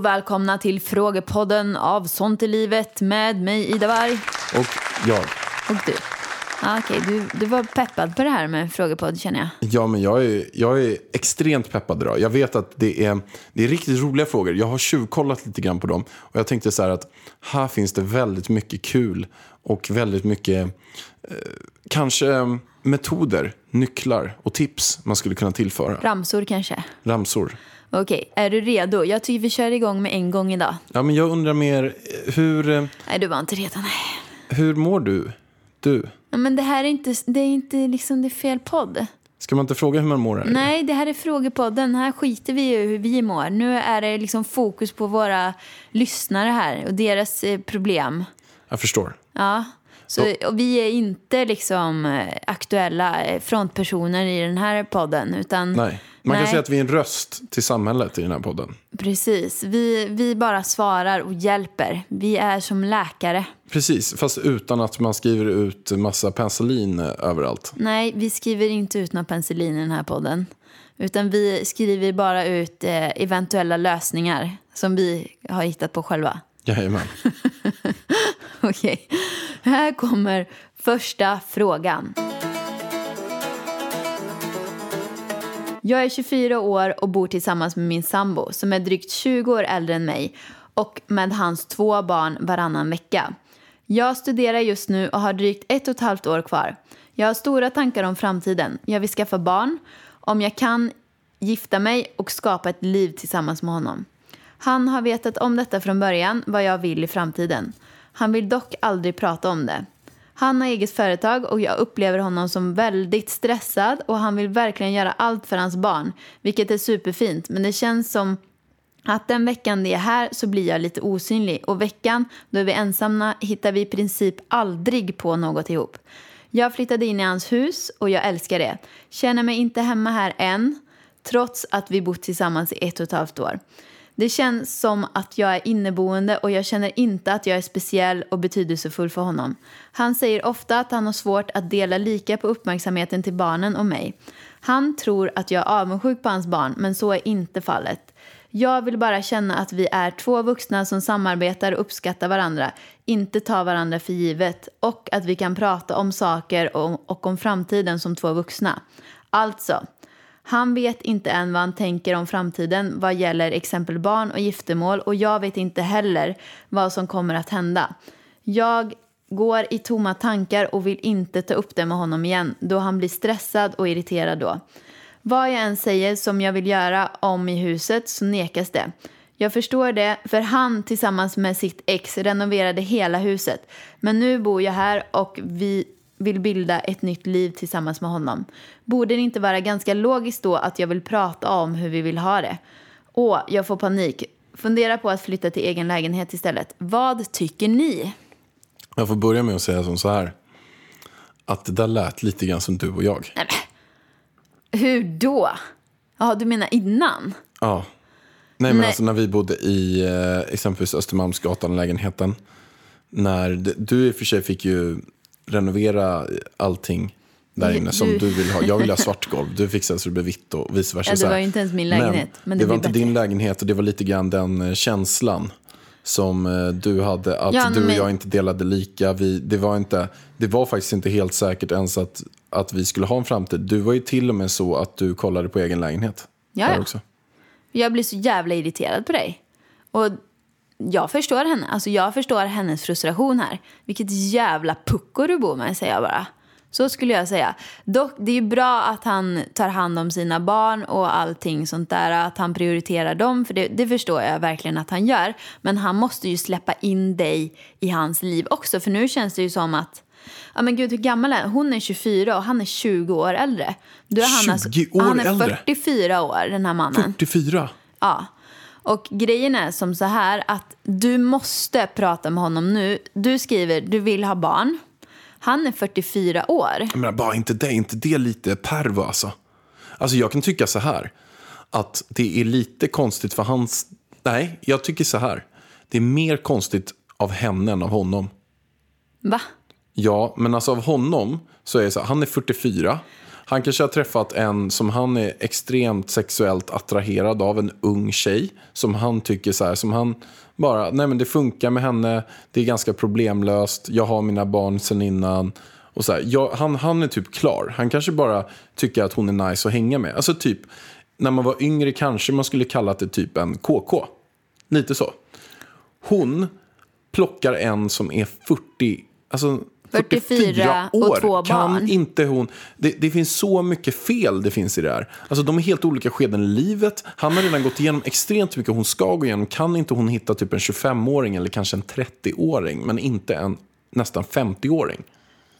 och välkomna till Frågepodden av Sånt i livet med mig Ida Warg Och jag. och du. Ah, Okej, du, du var peppad på det här med frågepodd känner jag. Ja, men jag är, jag är extremt peppad idag. Jag vet att det är, det är riktigt roliga frågor. Jag har tjuvkollat lite grann på dem. Och jag tänkte så här att här finns det väldigt mycket kul och väldigt mycket eh, kanske metoder, nycklar och tips man skulle kunna tillföra. Ramsor kanske. Ramsor. Okej, är du redo? Jag tycker vi kör igång med en gång idag. Ja, men jag undrar mer, hur, eh, Nej, du var inte redo. Nej. hur mår du? Du? Ja, Men det här är inte, det är inte liksom det är fel podd. Ska man inte fråga hur man mår? Här? Nej, det här är frågepodden. Här skiter vi i hur vi mår. Nu är det liksom fokus på våra lyssnare här och deras eh, problem. Jag förstår. Ja. Så, och vi är inte liksom eh, aktuella eh, frontpersoner i den här podden. Utan, Nej. Man kan Nej. säga att vi är en röst till samhället i den här podden. Precis. Vi, vi bara svarar och hjälper. Vi är som läkare. Precis, fast utan att man skriver ut massa penicillin överallt. Nej, vi skriver inte ut någon penicillin i den här podden. Utan vi skriver bara ut eh, eventuella lösningar som vi har hittat på själva. Jajamän. Okej. Här kommer första frågan. Jag är 24 år och bor tillsammans med min sambo som är drygt 20 år äldre än mig och med hans två barn varannan vecka. Jag studerar just nu och har drygt ett och ett halvt år kvar. Jag har stora tankar om framtiden. Jag vill skaffa barn. Om jag kan gifta mig och skapa ett liv tillsammans med honom. Han har vetat om detta från början, vad jag vill i framtiden. Han vill dock aldrig prata om det. Han har eget företag och jag upplever honom som väldigt stressad och han vill verkligen göra allt för hans barn, vilket är superfint. Men det känns som att den veckan det är här så blir jag lite osynlig och veckan då är vi ensamma hittar vi i princip aldrig på något ihop. Jag flyttade in i hans hus och jag älskar det. Känner mig inte hemma här än, trots att vi bott tillsammans i ett och ett halvt år. Det känns som att jag är inneboende och jag känner inte att jag är speciell och betydelsefull för honom. Han säger ofta att han har svårt att dela lika på uppmärksamheten till barnen och mig. Han tror att jag är avundsjuk på hans barn, men så är inte fallet. Jag vill bara känna att vi är två vuxna som samarbetar och uppskattar varandra, inte tar varandra för givet och att vi kan prata om saker och, och om framtiden som två vuxna. Alltså, han vet inte än vad han tänker om framtiden vad gäller exempel barn och giftermål och jag vet inte heller vad som kommer att hända. Jag går i tomma tankar och vill inte ta upp det med honom igen då han blir stressad och irriterad då. Vad jag än säger som jag vill göra om i huset så nekas det. Jag förstår det, för han tillsammans med sitt ex renoverade hela huset. Men nu bor jag här och vi vill bilda ett nytt liv tillsammans med honom. Borde det inte vara ganska logiskt då att jag vill prata om hur vi vill ha det? Åh, jag får panik. Fundera på att flytta till egen lägenhet istället. Vad tycker ni? Jag får börja med att säga som så här. Att det där lät lite grann som du och jag. Nej, men. Hur då? Ja, du menar innan? Ja. Nej, men Nej. alltså när vi bodde i eh, exempelvis Östermalmsgatan-lägenheten. När du i och för sig fick ju renovera allting där inne som du- du vill ha. Jag vill ha svart golv. Du fixade så det blev vitt och vice versa. Ja, det var ju inte ens min lägenhet, men det det var blir inte din bättre. lägenhet och det var lite grann den eh, känslan som eh, du hade. Att Ja, du och men- jag inte delade lika. Vi, det, var inte, det var faktiskt inte helt säkert ens att, att vi skulle ha en framtid. Du var ju till och med så att du kollade på egen lägenhet. Ja. också. Jag blir så jävla irriterad på dig. Och jag förstår henne. Alltså jag förstår hennes frustration här. Vilket jävla pucko du bor med, säger jag bara. Så skulle jag säga. Dock, det är bra att han tar hand om sina barn och allting sånt där. Att han prioriterar dem, för det, det förstår jag verkligen att han gör. Men han måste ju släppa in dig i hans liv också. För nu känns det ju som att Ja men gud hur gammal är hon? är 24 och han är 20 år äldre. Du är han, 20 år han är äldre? 44 år den här mannen. 44? Ja. Och grejen är som så här att du måste prata med honom nu. Du skriver du vill ha barn. Han är 44 år. Jag menar, bara inte det, inte det lite pervo alltså? Alltså jag kan tycka så här, att det är lite konstigt för hans... Nej, jag tycker så här. Det är mer konstigt av henne än av honom. Va? Ja, men alltså av honom så är det så här, han är 44. Han kanske har träffat en som han är extremt sexuellt attraherad av, en ung tjej. Som han tycker så här, som han bara, nej men det funkar med henne, det är ganska problemlöst, jag har mina barn sen innan. Och så här, jag, han, han är typ klar, han kanske bara tycker att hon är nice att hänga med. Alltså typ, när man var yngre kanske man skulle kalla det typ en KK. Lite så. Hon plockar en som är 40, alltså 44 och år. två kan barn. inte hon... Det, det finns så mycket fel det finns i det här. Alltså de är helt olika skeden i livet. Han har redan gått igenom extremt mycket hon ska gå igenom. Kan inte hon hitta typ en 25-åring eller kanske en 30-åring men inte en nästan 50-åring?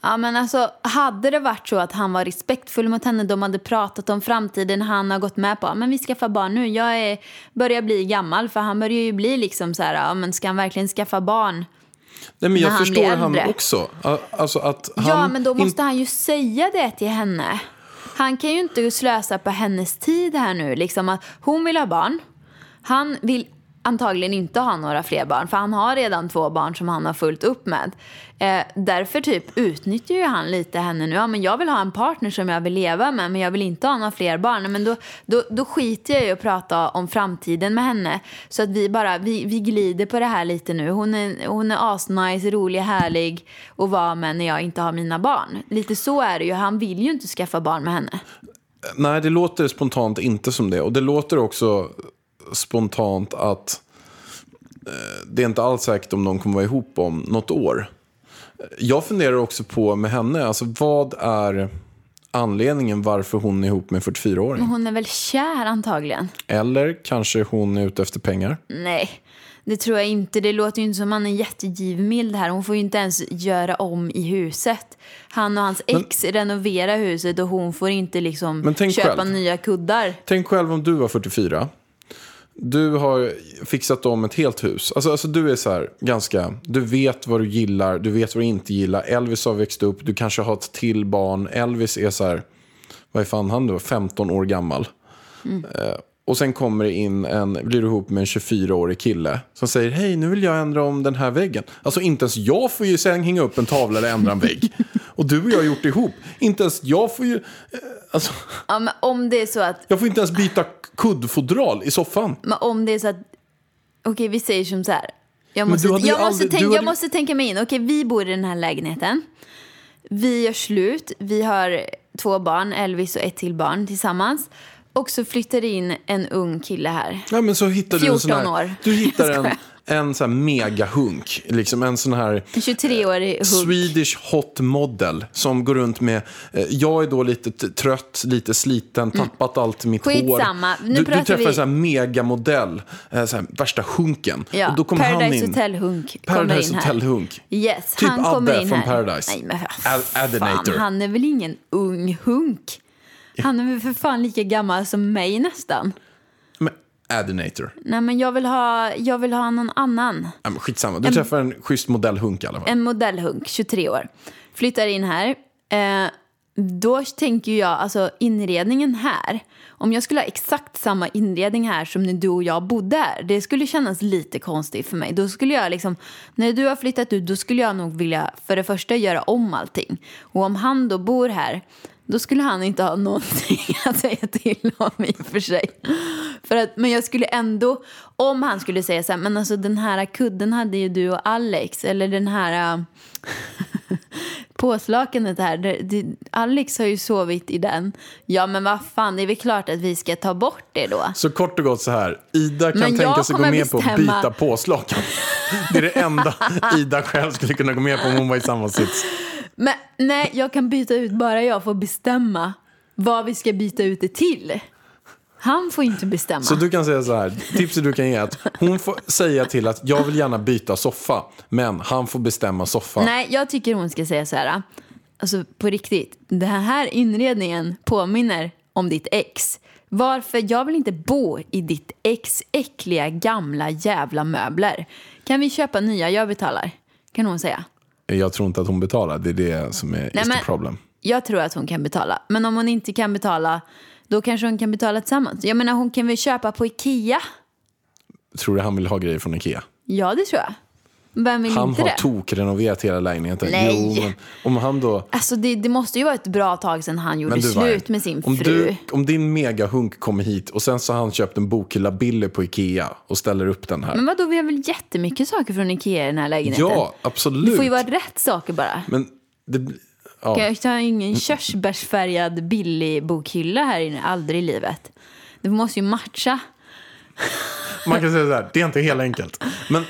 Ja men alltså hade det varit så att han var respektfull mot henne, de hade pratat om framtiden, han har gått med på att men vi skaffar barn nu, jag är, börjar bli gammal för han börjar ju bli liksom så här, ja men ska han verkligen skaffa barn? Nej, men jag han förstår han också. Alltså att han ja men då måste han ju säga det till henne. Han kan ju inte slösa på hennes tid här nu, liksom att hon vill ha barn. Han vill antagligen inte ha några fler barn för han har redan två barn som han har fullt upp med. Eh, därför typ utnyttjar ju han lite henne nu. Ja, men jag vill ha en partner som jag vill leva med men jag vill inte ha några fler barn. Men då, då, då skiter jag i att prata om framtiden med henne. Så att vi bara, vi, vi glider på det här lite nu. Hon är, hon är asnice, rolig, härlig att vara med när jag inte har mina barn. Lite så är det ju. Han vill ju inte skaffa barn med henne. Nej, det låter spontant inte som det. Och det låter också spontant att eh, det är inte alls säkert om de kommer vara ihop om något år. Jag funderar också på med henne, alltså vad är anledningen varför hon är ihop med en 44-åring? Men hon är väl kär antagligen. Eller kanske hon är ute efter pengar? Nej, det tror jag inte. Det låter ju inte som han är jättegivmild här. Hon får ju inte ens göra om i huset. Han och hans ex renoverar huset och hon får inte liksom Men köpa själv. nya kuddar. Tänk själv om du var 44. Du har fixat om ett helt hus. Alltså, alltså du är så här ganska, du vet vad du gillar, du vet vad du inte gillar. Elvis har växt upp, du kanske har ett till barn. Elvis är så här, vad är fan han då, 15 år gammal. Eh, och sen kommer det in en, blir du ihop med en 24-årig kille som säger hej nu vill jag ändra om den här väggen. Alltså inte ens jag får ju sen hänga upp en tavla eller ändra en vägg. och du och jag har gjort det ihop. Inte ens jag får ju, eh, alltså, Ja, men om det är så att, jag får inte ens byta kuddfodral i soffan. men om det är så att, okej vi säger som så här. Jag Men måste, du hade ju jag, måste aldrig- tänka, du jag hade- måste tänka mig in. Okej, vi bor i den här lägenheten. Vi gör slut. Vi har två barn, Elvis och ett till barn tillsammans. Och så flyttar det in en ung kille här. Ja, men så hittar du en sån 14 här, år. Du hittar Jag en, skojar. En sån här megahunk. Liksom en sån här En 23-årig hunk. Swedish hot model som går runt med, eh, jag är då lite trött, lite sliten, tappat allt mitt Mm. Skitsamma. hår. Nu du, träffar vi- en sån här megamodell, eh, så här, värsta hunken. Ja, och då kommer han Paradise in. Hotel-hunk Paradise. Hotel-hunk. Yes, Typ han kommer Adde in från här. Paradise. Nej, men Ad- fan, han är väl ingen ung hunk? Han är väl för fan lika gammal som mig nästan. Men, Adenator. Nej, men jag vill ha, jag vill ha någon annan. Ja, men skitsamma, du träffar en schysst modellhunk i alla fall. En modellhunk, 23 år. Flyttar in här. Eh, då tänker jag, alltså inredningen här. Om jag skulle ha exakt samma inredning här som när du och jag bodde här. Det skulle kännas lite konstigt för mig. Då skulle jag liksom, när du har flyttat ut, då skulle jag nog vilja för det första göra om allting. Och om han då bor här, då skulle han inte ha någonting att säga till om i och för sig. För att, men jag skulle ändå, om han skulle säga så här, men alltså den här kudden hade ju du och Alex, eller den här äh, påslakanet här, det, det, Alex har ju sovit i den. Ja men vad fan, det är väl klart att vi ska ta bort det då. Så kort och gott så här, Ida kan Men tänka sig gå med på att bestämma- byta påslakan. Det är det enda Ida själv skulle kunna gå med på om hon var i samma sits. Men nej, jag kan byta ut, bara jag får bestämma vad vi ska byta ut det till. Han får inte bestämma. Så du kan säga så här, tipset du kan ge är att hon får säga till att jag vill gärna byta soffa, men han får bestämma soffa. Nej, jag tycker hon ska säga så här. Alltså på riktigt, den här inredningen påminner om ditt ex. Varför? Jag vill inte bo i ditt ex äckliga gamla jävla möbler. Kan vi köpa nya? Jag betalar. Kan hon säga. Jag tror inte att hon betalar, det är det som är Nej, men- the problem. Jag tror att hon kan betala. Men om hon inte kan betala, då kanske hon kan betala tillsammans. Jag menar, hon kan väl köpa på Ikea? Tror du han vill ha grejer från Ikea? Ja, det tror jag. Vem vill Han inte har det? tokrenoverat hela lägenheten. Nej. Jo, men om han då... Alltså det, det måste ju vara ett bra tag sedan han gjorde Men du, slut med sin om fru. Du, om din megahunk kommer hit och sen så har han köpt en bokhylla Billy på Ikea och ställer upp den här. Men vadå, vi har väl jättemycket saker från Ikea i den här lägenheten? ja, absolut. Det får ju vara rätt saker bara. Men det, ja. Jag har ingen körsbärsfärgad billig bokhylla här inne, aldrig i livet. Det måste ju matcha. Man kan säga så här, det är inte helt enkelt. Men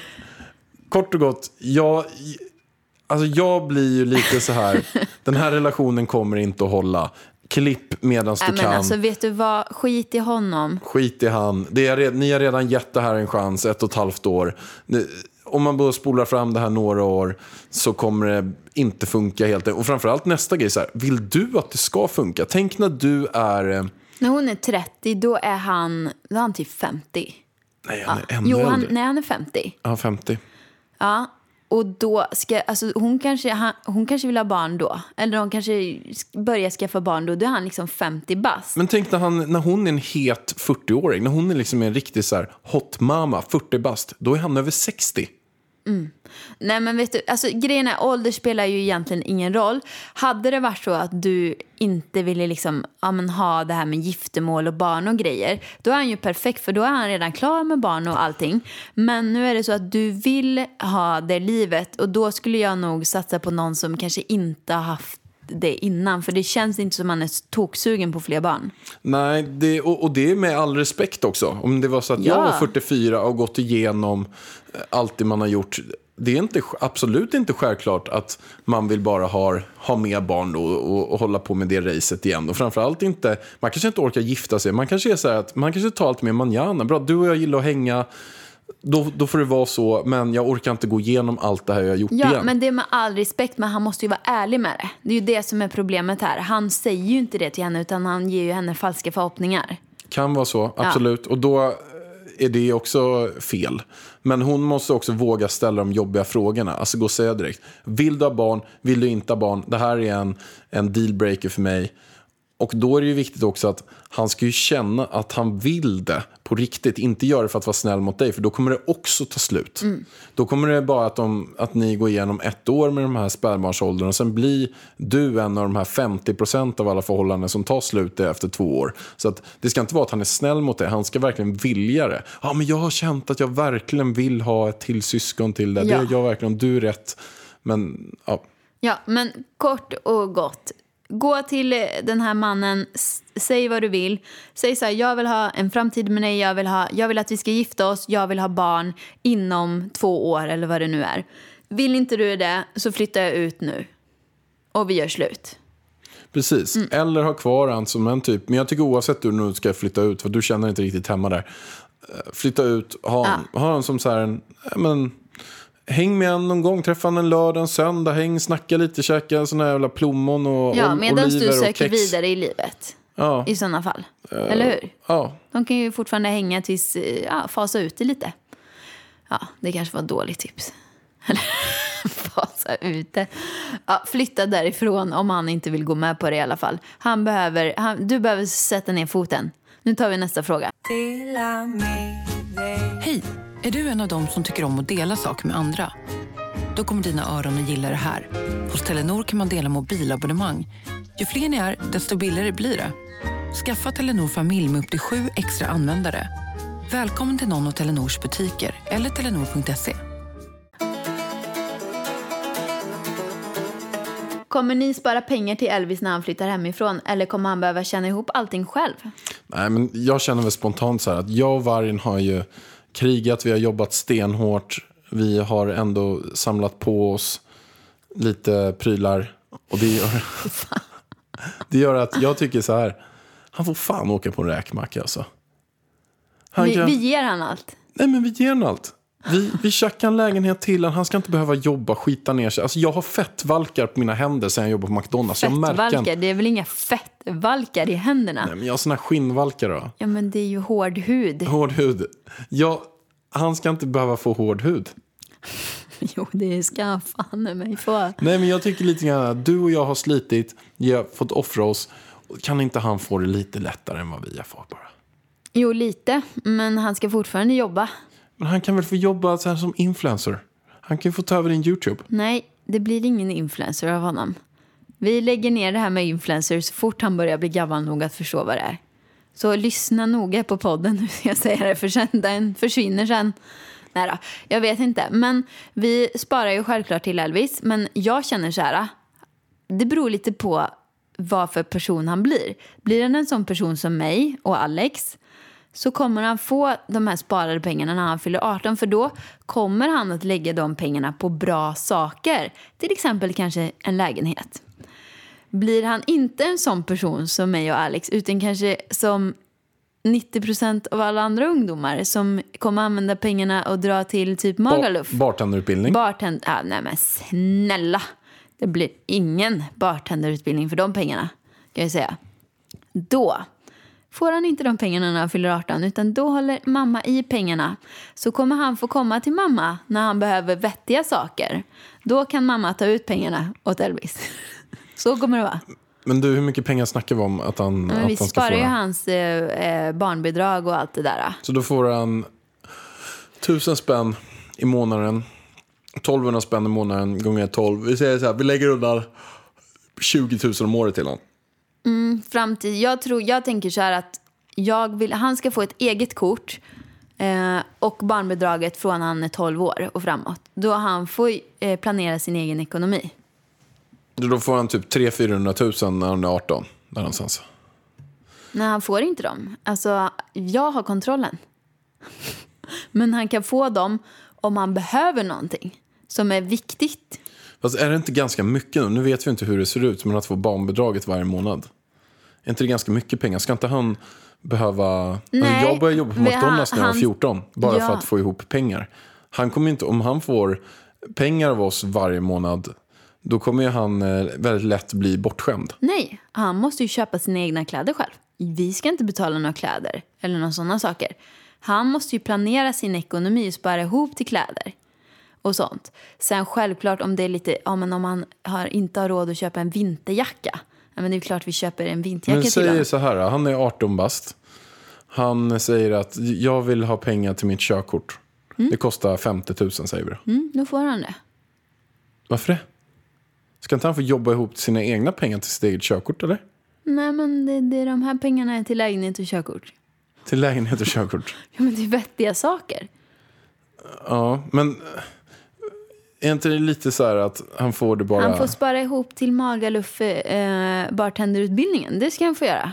kort och gott, jag, alltså jag blir ju lite så här, den här relationen kommer inte att hålla. Klipp medan du men kan. alltså vet du vad, skit i honom. Skit i han. Det är, ni har redan gett det här en chans, ett och ett halvt år. Om man bara spolar fram det här några år så kommer det inte funka helt Och framförallt nästa grej, så här, vill du att det ska funka? Tänk när du är... eh, När hon är 30, då är han, då är han typ 50. Nej, han är ännu Jo, han, äldre. nej, han är 50. Ja, 50. Ja, och då ska, alltså hon kanske, han, hon kanske vill ha barn då. Eller hon kanske börjar skaffa barn då. Då är han liksom 50 bast. Men tänk när, han, när hon är en het 40-åring, när hon är liksom en riktig så här hot mama, 40 bast, då är han över 60. Mm. Nej men vet du, alltså grejen är ålder spelar ju egentligen ingen roll. Hade det varit så att du inte ville liksom, ja, men ha det här med giftermål och barn och grejer. Då är han ju perfekt för då är han redan klar med barn och allting. Men nu är det så att du vill ha det livet och då skulle jag nog satsa på någon som kanske inte har haft det innan. För det känns inte som man är toksugen på fler barn. Nej, det, och, och det är med all respekt också. Om det var så att jag Ja. var 44 och gått igenom eh, allt det man har gjort. Det är inte, absolut inte självklart att man vill bara ha, ha med barn då och, och hålla på med det racet igen. Och framförallt inte, man kanske inte orkar gifta sig. Man kanske är så här att man kanske tar allt med manjana. Bra, du och jag gillar att hänga. Då, då får det vara så, men jag orkar inte gå igenom allt det här jag har gjort Ja, igen. men det är med all respekt, men han måste ju vara ärlig med det. Det är ju det som är problemet här. Han säger ju inte det till henne, utan han ger ju henne falska förhoppningar. Kan vara så, absolut. Och då är det också fel. Men hon måste också våga ställa de jobbiga frågorna. Alltså gå och säga direkt. Vill du ha barn? Vill du inte ha barn? Det här är en, en dealbreaker för mig. Och då är det ju viktigt också att han ska ju känna att han vill det på riktigt. Inte göra det för att vara snäll mot dig, för då kommer det också ta slut. Då kommer det bara att, de, att ni går igenom ett år med de här spädbarnsåldern och sen blir du en av de här 50 procent av alla förhållanden som tar slut efter två år. Så att det ska inte vara att han är snäll mot dig, han ska verkligen vilja det. Ja, men jag har känt att jag verkligen vill ha ett till syskon till det. Det Ja. är jag verkligen, du är rätt. Men ja, Ja, men kort och gott. Gå till eh, den här mannen, säg vad du vill. Säg så här, jag vill ha en framtid med dig, jag vill, ha, jag vill att vi ska gifta oss, jag vill ha barn inom två år eller vad det nu är. Vill inte du det så flyttar jag ut nu. Och vi gör slut. Precis, Mm. eller ha kvar han som en typ. Men jag tycker oavsett hur du nu ska flytta ut, för du känner inte riktigt hemma där. Eh, Flytta ut, ha, ha han som så här en, ja, men, häng med han någon gång, träffa han en lördag, en söndag, häng, snacka lite, käka här jävla plommon och Ja, medan du och söker kex. vidare i livet. Ja, I sådana fall. Eller hur? ja. De kan ju fortfarande hänga tills, eh, ja, fasa ut det lite. Ja, det kanske var ett dåligt tips. Eller fasa ut det. Ja, flytta därifrån om han inte vill gå med på det i alla fall. Han behöver, han, du behöver sätta ner foten. Nu tar vi nästa fråga. Hej! Är du en av dem som tycker om att dela saker med andra? Då kommer dina öron att gilla det här. Hos Telenor kan man dela mobilabonnemang. Ju fler ni är, desto billigare blir det. Skaffa Telenor familj med upp till sju extra användare. Välkommen till någon av Telenors butiker eller telenor.se. Kommer ni spara pengar till Elvis när han flyttar hemifrån? Eller kommer han behöva känna ihop allting själv? Nej, men jag känner väl spontant så här att jag och Vargen har ju krigat, vi har jobbat stenhårt. Vi har ändå samlat på oss lite prylar. Och det gör, det gör att jag tycker så här, han får fan åka på en räkmacka alltså. Han Vi, kan... vi ger han allt. Nej, men vi ger honom allt. Vi, vi tjackar en lägenhet till. Han ska inte behöva jobba, skita ner sig. Alltså, jag har fettvalkar på mina händer sen jag jobbade på McDonalds. Jag märker. Fettvalkar, det är väl inga fettvalkar i händerna? Nej, men jag har såna här skinnvalkar då. Ja, men det är ju hård hud. Hård hud. Ja, han ska inte behöva få hård hud. Jo, det ska fan i mig få. Nej, men jag tycker lite grann att du och jag har slitit, jag har fått offra oss. Kan inte han få det lite lättare än vad vi har fått bara? Jo, lite. Men han ska fortfarande jobba. Men han kan väl få jobba så här som influencer? Han kan ju få ta över din YouTube. Nej, det blir ingen influencer av honom. Vi lägger ner det här med influencers så fort han börjar bli gammal nog att förstå vad det är. Så lyssna noga på podden nu ska jag säga det, för sen, den försvinner sen. Nej då, jag vet inte. Men vi sparar ju självklart till Elvis. Men jag känner så här, det beror lite på vad för person han blir. Blir han en sån person som mig och Alex så kommer han få de här sparade pengarna när han fyller 18 för då kommer han att lägga de pengarna på bra saker. Till exempel kanske en lägenhet. Blir han inte en sån person som mig och Alex utan kanske som 90% av alla andra ungdomar som kommer använda pengarna och dra till typ Magaluf. Bartenderutbildning. Bartend... Ah, nej men snälla. Det blir ingen bartenderutbildning för de pengarna. Kan jag säga. Då får han inte de pengarna när han fyller 18 utan då håller mamma i pengarna. Så kommer han få komma till mamma när han behöver vettiga saker. Då kan mamma ta ut pengarna åt Elvis. Så kommer det vara. Men du, hur mycket pengar snackar vi om att han, Men att vi han ska sparar få? ju det? hans eh, eh, barnbidrag och allt det där. Så då får han tusen spänn i månaden. 1200 spänn i månaden gånger 12. Vi säger så här, vi lägger undan 20 000 om året till honom. Framtid. Jag, tror, jag tänker så här att jag vill, han ska få ett eget kort eh, och barnbidraget från han är 12 år och framåt. Då han får eh, planera sin egen ekonomi. Då får han typ 300-400 000 när han är 18. Där någonstans. Nej, han får inte dem. Alltså, jag har kontrollen. Men han kan få dem om han behöver någonting som är viktigt. Fast är det inte ganska mycket nu? Nu vet vi inte hur det ser ut, men att få barnbidraget varje månad. Är inte det ganska mycket pengar? Ska inte han behöva... Nej, jag började jobba på McDonalds när jag var han- 14. Bara Ja. för att få ihop pengar. Han kommer inte, om han får pengar av oss varje månad, då kommer han eh, väldigt lätt bli bortskämd. Nej, han måste ju köpa sina egna kläder själv. Vi ska inte betala några kläder eller några sådana saker. Han måste ju planera sin ekonomi och spara ihop till kläder och sånt. Sen självklart om det är lite, ja men om han har, inte har råd att köpa en vinterjacka. Ja, men det är klart vi köper en vinterjacka Men till säger honom. så här, han är 18 bast. Han säger att jag vill ha pengar till mitt körkort. Det kostar 50 000 säger vi. Mm, då får han det. Varför det? Ska inte han få jobba ihop sina egna pengar till sitt eget körkort eller? Nej men det, det är de här pengarna är till lägenhet och körkort. Till lägenhet och körkort. Ja men det är vettiga saker. Ja, men är inte det lite så här att han får det bara... Han får spara ihop till Magaluf eh, bartenderutbildningen. Det ska han få göra.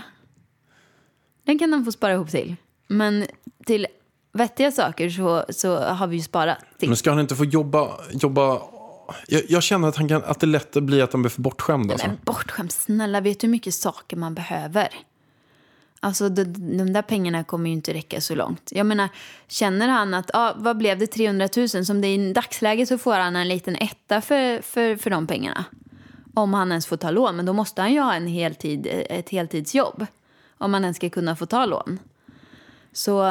Den kan han få spara ihop till. Men till vettiga saker så, så har vi ju sparat till. Men ska han inte få jobba... jobba... Jag, jag känner att, han kan, att det lätt blir att han blir för bortskämd. Alltså. Men bortskämd, snälla, vet du hur mycket saker man behöver? Alltså de, de där pengarna kommer ju inte räcka så långt. Jag menar, känner han att, ja, vad blev det, 300 000? Som det är i dagsläget så får han en liten etta för, för, för de pengarna. Om han ens får ta lån, men då måste han ju ha en heltid, ett heltidsjobb. Om han ens ska kunna få ta lån. Så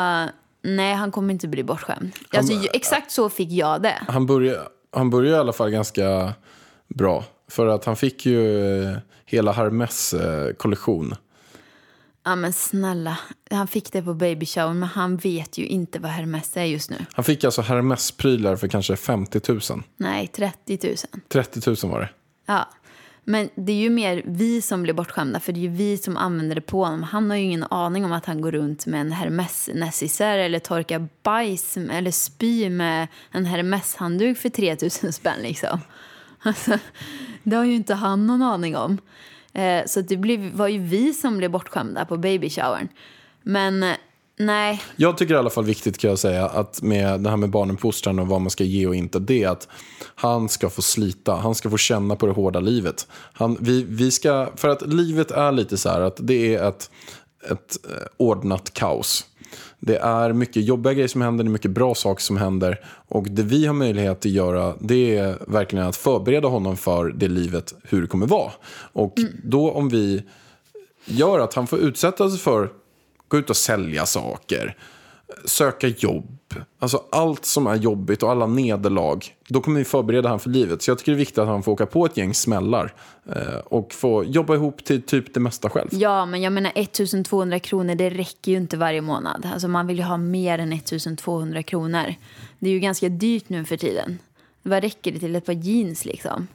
nej, han kommer inte bli bortskämd. Alltså, ju- exakt så fick jag det. Han börjar han börjar i alla fall ganska bra. För att han fick ju eh, hela Hermes eh, kollektion. Ja men snälla, han fick det på baby shower men han vet ju inte vad Hermes är just nu. Han fick alltså Hermes-prylar för kanske 50 000. Nej, 30 000. 30 000 var det. Ja. Men det är ju mer vi som blir bortskämda för det är ju vi som använder det på honom. Han har ju ingen aning om att han går runt med en hermes necessär eller torkar bajs eller spy med en Hermes-handduk för 3 000 spänn liksom. Alltså, det har ju inte han någon aning om. Eh, så det blev, var ju vi som blev bortskämda på baby showern. Men eh, nej, Jag tycker i alla fall viktigt kan jag säga att med det här med barnuppfostran och vad man ska ge och inte. Det är att han ska få slita. Han ska få känna på det hårda livet. Han, vi, vi ska, för att livet är lite så här att det är ett, ett eh, ordnat kaos. Det är mycket jobbiga grejer som händer, det är mycket bra saker som händer. Och det vi har möjlighet att göra det är verkligen att förbereda honom för det livet, hur det kommer vara. Och då om vi gör att han får utsätta sig för, gå ut och sälja saker, söka jobb, alltså allt som är jobbigt och alla nederlag, då kommer vi förbereda han för livet. Så jag tycker det är viktigt att han får åka på ett gäng smällar eh, och få jobba ihop till typ det mesta själv. Ja, men jag menar 1200 kronor, det räcker ju inte varje månad. Alltså man vill ju ha mer än 1200 kronor. Det är ju ganska dyrt nu för tiden. Vad räcker det till ett par jeans liksom?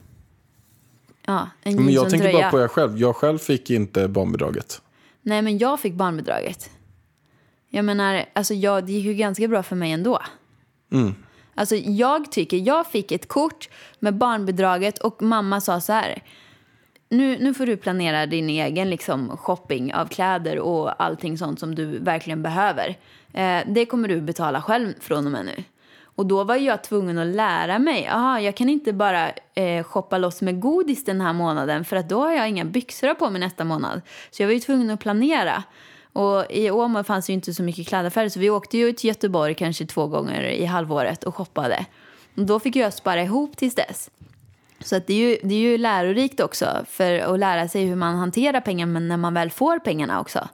Ja, en jeans Men jag tänker bara på jag själv. Jag själv fick inte barnbidraget. Nej, men jag fick barnbidraget. Jag menar, alltså jag, det gick ju ganska bra för mig ändå. Alltså jag tycker, jag fick ett kort med barnbidraget och mamma sa så här. Nu, nu får du planera din egen liksom, shopping av kläder och allting sånt som du verkligen behöver. Eh, det kommer du betala själv från och med nu. Och då var jag tvungen att lära mig. Aha, jag kan inte bara eh, shoppa loss med godis den här månaden för att då har jag inga byxor på mig nästa månad. Så jag var ju tvungen att planera. Och i Åmål fanns ju inte så mycket klädaffärer så vi åkte ju till Göteborg kanske två gånger i halvåret och shoppade. Och då fick jag spara ihop tills dess. Så att det, är ju, det är ju lärorikt också för att lära sig hur man hanterar pengar men när man väl får pengarna också.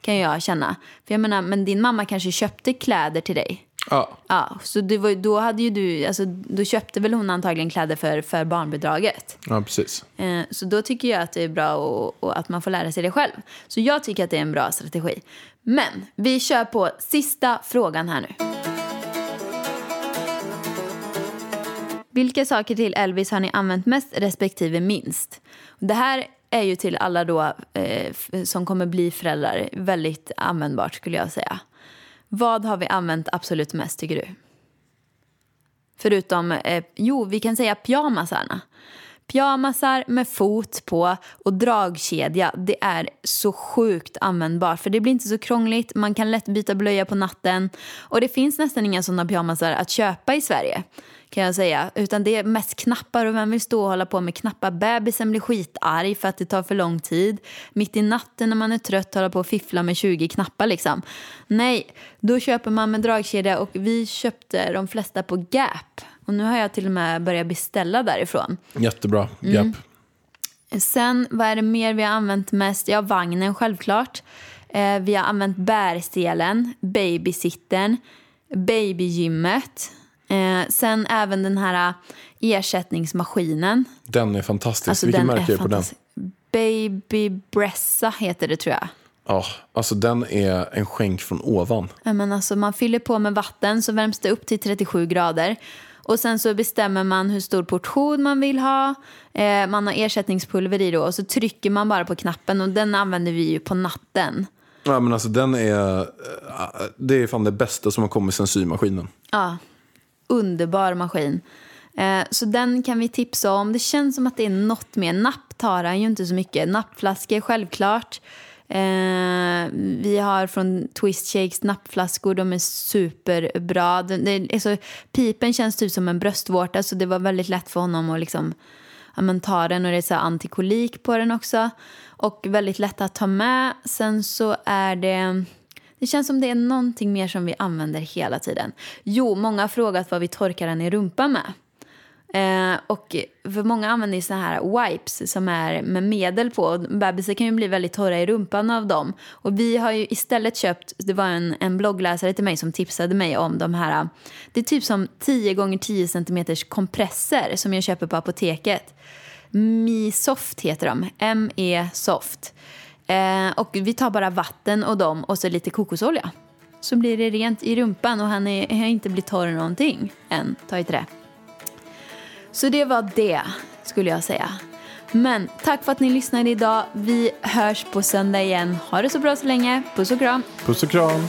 Kan jag känna. För jag menar, men din mamma kanske köpte kläder till dig. Ja, Ja, så var, då hade ju du, alltså då köpte väl hon antagligen kläder för, för barnbidraget. ja precis. Eh, så då tycker jag att det är bra och, och att man får lära sig det själv. Så jag tycker att det är en bra strategi. Men vi kör på sista frågan här nu. Vilka saker till Elvis har ni använt mest respektive minst? Det här är ju till alla då eh, som kommer bli föräldrar väldigt användbart skulle jag säga. Vad har vi använt absolut mest tycker du? Förutom, eh, jo vi kan säga pyjamasarna. Pyjamasar med fot på och dragkedja, det är så sjukt användbart. För det blir inte så krångligt, man kan lätt byta blöja på natten. Och det finns nästan inga sådana pyjamasar att köpa i Sverige. Kan jag säga. Utan det är mest knappar och vem vill stå och hålla på med knappar? Bebisen blir skitarg för att det tar för lång tid. Mitt i natten när man är trött hålla på och fiffla med 20 knappar liksom. Nej, då köper man med dragkedja och vi köpte de flesta på Gap. Och nu har jag till och med börjat beställa därifrån. Jättebra. Mm. Japp. Sen, vad är det mer vi har använt mest? Ja, vagnen självklart. Eh, vi har använt bärstelen, babysittern, babygymmet. Eh, sen även den här eh, ersättningsmaskinen. Den är fantastisk. Alltså, Vilken den märke är på den? Baby Bressa heter det tror jag. Ja, alltså den är en skänk från ovan. Ja, Men alltså, man fyller på med vatten så värms det upp till 37 grader. Och sen så bestämmer man hur stor portion man vill ha. Eh, man har ersättningspulver i då och så trycker man bara på knappen och den använder vi ju på natten. Ja, men alltså den är, eh, det är fan det bästa som har kommit sen symaskinen. Ja, underbar maskin. Eh, så den kan vi tipsa om. Det känns som att det är något mer. Napp tar han ju inte så mycket. Nappflaskor självklart. Eh, vi har från Twist Shakes nappflaskor. De är superbra. Den, det, alltså, pipen känns typ som en bröstvårta så det var väldigt lätt för honom att liksom, ja, men ta den och det är så antikolik på den också. Och väldigt lätt att ta med. Sen så är det... Det känns som det är någonting mer som vi använder hela tiden. Jo, många har frågat vad vi torkar den i rumpan med. Eh, och för många använder ju såna här wipes som är med medel på. Bebisar kan ju bli väldigt torra i rumpan av dem. Och vi har ju istället köpt, det var en, en bloggläsare till mig som tipsade mig om de här, det är typ som 10 gånger 10 cm kompresser som jag köper på apoteket. Mi-soft heter de, M-E-soft. Eh, och vi tar bara vatten och dem och så lite kokosolja. Så blir det rent i rumpan och han är, har inte blivit torr någonting än. Ta i trä. Så det var det, skulle jag säga. Men tack för att ni lyssnade idag. Vi hörs på söndag igen. Ha det så bra så länge. Puss och kram. Puss och kram.